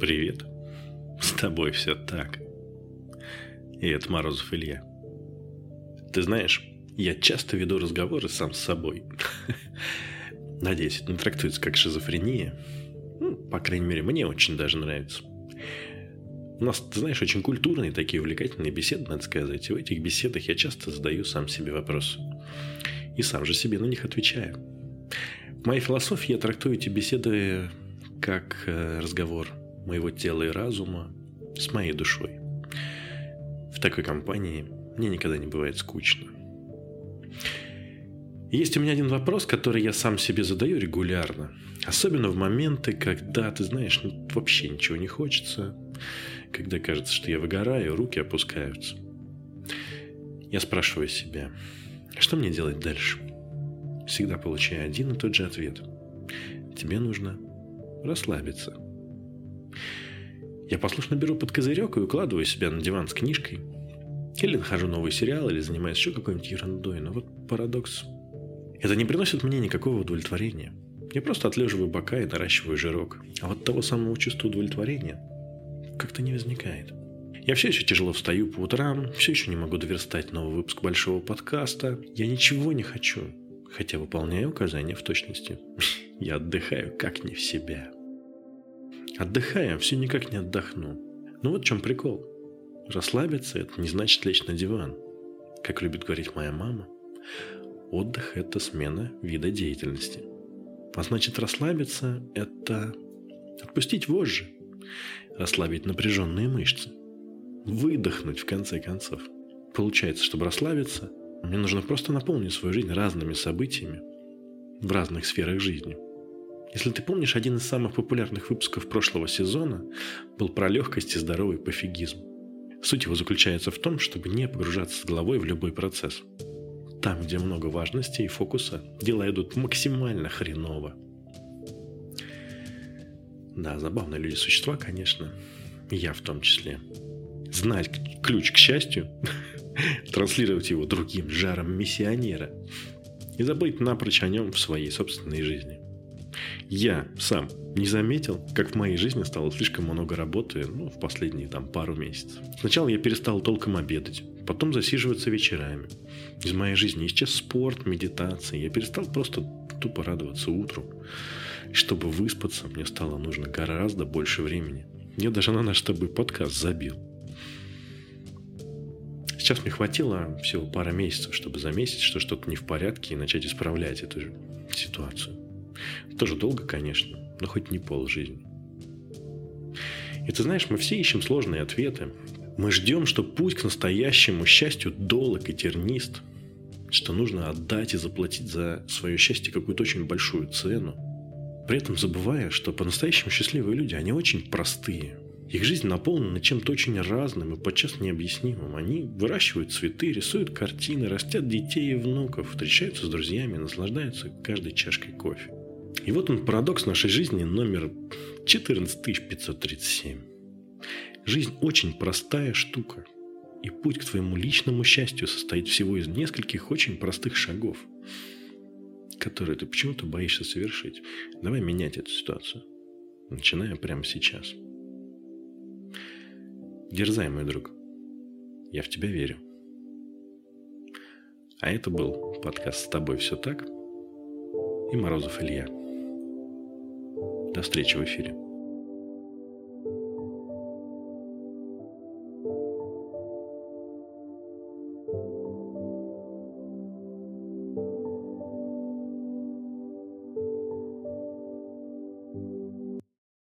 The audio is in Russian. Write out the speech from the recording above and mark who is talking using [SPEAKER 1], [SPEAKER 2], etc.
[SPEAKER 1] Привет. С тобой все так. И это Морозов Илья. Ты знаешь, я часто веду разговоры сам с собой. Надеюсь, это не трактуется как шизофрения. Ну, по крайней мере, мне очень даже нравится. У нас, ты знаешь, очень культурные такие увлекательные беседы, надо сказать. И в этих беседах я часто задаю сам себе вопросы. И сам же себе на них отвечаю. В моей философии я трактую эти беседы как э, разговор моего тела и разума с моей душой. В такой компании мне никогда не бывает скучно. Есть у меня один вопрос, который я сам себе задаю регулярно. Особенно в моменты, когда, ты знаешь, ну, вообще ничего не хочется. Когда кажется, что я выгораю, руки опускаются. Я спрашиваю себя, что мне делать дальше? Всегда получаю один и тот же ответ. Тебе нужно расслабиться. Я послушно беру под козырек и укладываю себя на диван с книжкой. Или нахожу новый сериал, или занимаюсь еще какой-нибудь ерундой. Но вот парадокс. Это не приносит мне никакого удовлетворения. Я просто отлеживаю бока и наращиваю жирок. А вот того самого чувства удовлетворения как-то не возникает. Я все еще тяжело встаю по утрам, все еще не могу доверстать новый выпуск большого подкаста. Я ничего не хочу, хотя выполняю указания в точности. Я отдыхаю как не в себя. Отдыхаю, а все никак не отдохну. Ну вот в чем прикол. Расслабиться – это не значит лечь на диван. Как любит говорить моя мама, отдых – это смена вида деятельности. А значит, расслабиться – это отпустить вожжи, расслабить напряженные мышцы, выдохнуть в конце концов. Получается, чтобы расслабиться, мне нужно просто наполнить свою жизнь разными событиями в разных сферах жизни. Если ты помнишь, один из самых популярных выпусков прошлого сезона был про легкость и здоровый пофигизм. Суть его заключается в том, чтобы не погружаться с головой в любой процесс. Там, где много важности и фокуса, дела идут максимально хреново. Да, забавные люди существа, конечно. Я в том числе. Знать ключ к счастью, транслировать его другим жаром миссионера и забыть напрочь о нем в своей собственной жизни. Я сам не заметил, как в моей жизни стало слишком много работы ну, в последние там пару месяцев. Сначала я перестал толком обедать, потом засиживаться вечерами. Из моей жизни исчез спорт, медитация. Я перестал просто тупо радоваться утру. Чтобы выспаться, мне стало нужно гораздо больше времени. Я даже на наш с тобой подкаст забил. Сейчас мне хватило всего пара месяцев, чтобы заметить, что что-то не в порядке и начать исправлять эту же ситуацию. Тоже долго, конечно, но хоть не пол жизни. И ты знаешь, мы все ищем сложные ответы. Мы ждем, что путь к настоящему счастью долг и тернист, что нужно отдать и заплатить за свое счастье какую-то очень большую цену. При этом забывая, что по-настоящему счастливые люди, они очень простые. Их жизнь наполнена чем-то очень разным и подчас необъяснимым. Они выращивают цветы, рисуют картины, растят детей и внуков, встречаются с друзьями, наслаждаются каждой чашкой кофе. И вот он парадокс нашей жизни номер 14537. Жизнь очень простая штука. И путь к твоему личному счастью состоит всего из нескольких очень простых шагов, которые ты почему-то боишься совершить. Давай менять эту ситуацию. Начиная прямо сейчас. Дерзай, мой друг. Я в тебя верю. А это был подкаст «С тобой все так» и Морозов Илья. До встречи в эфире.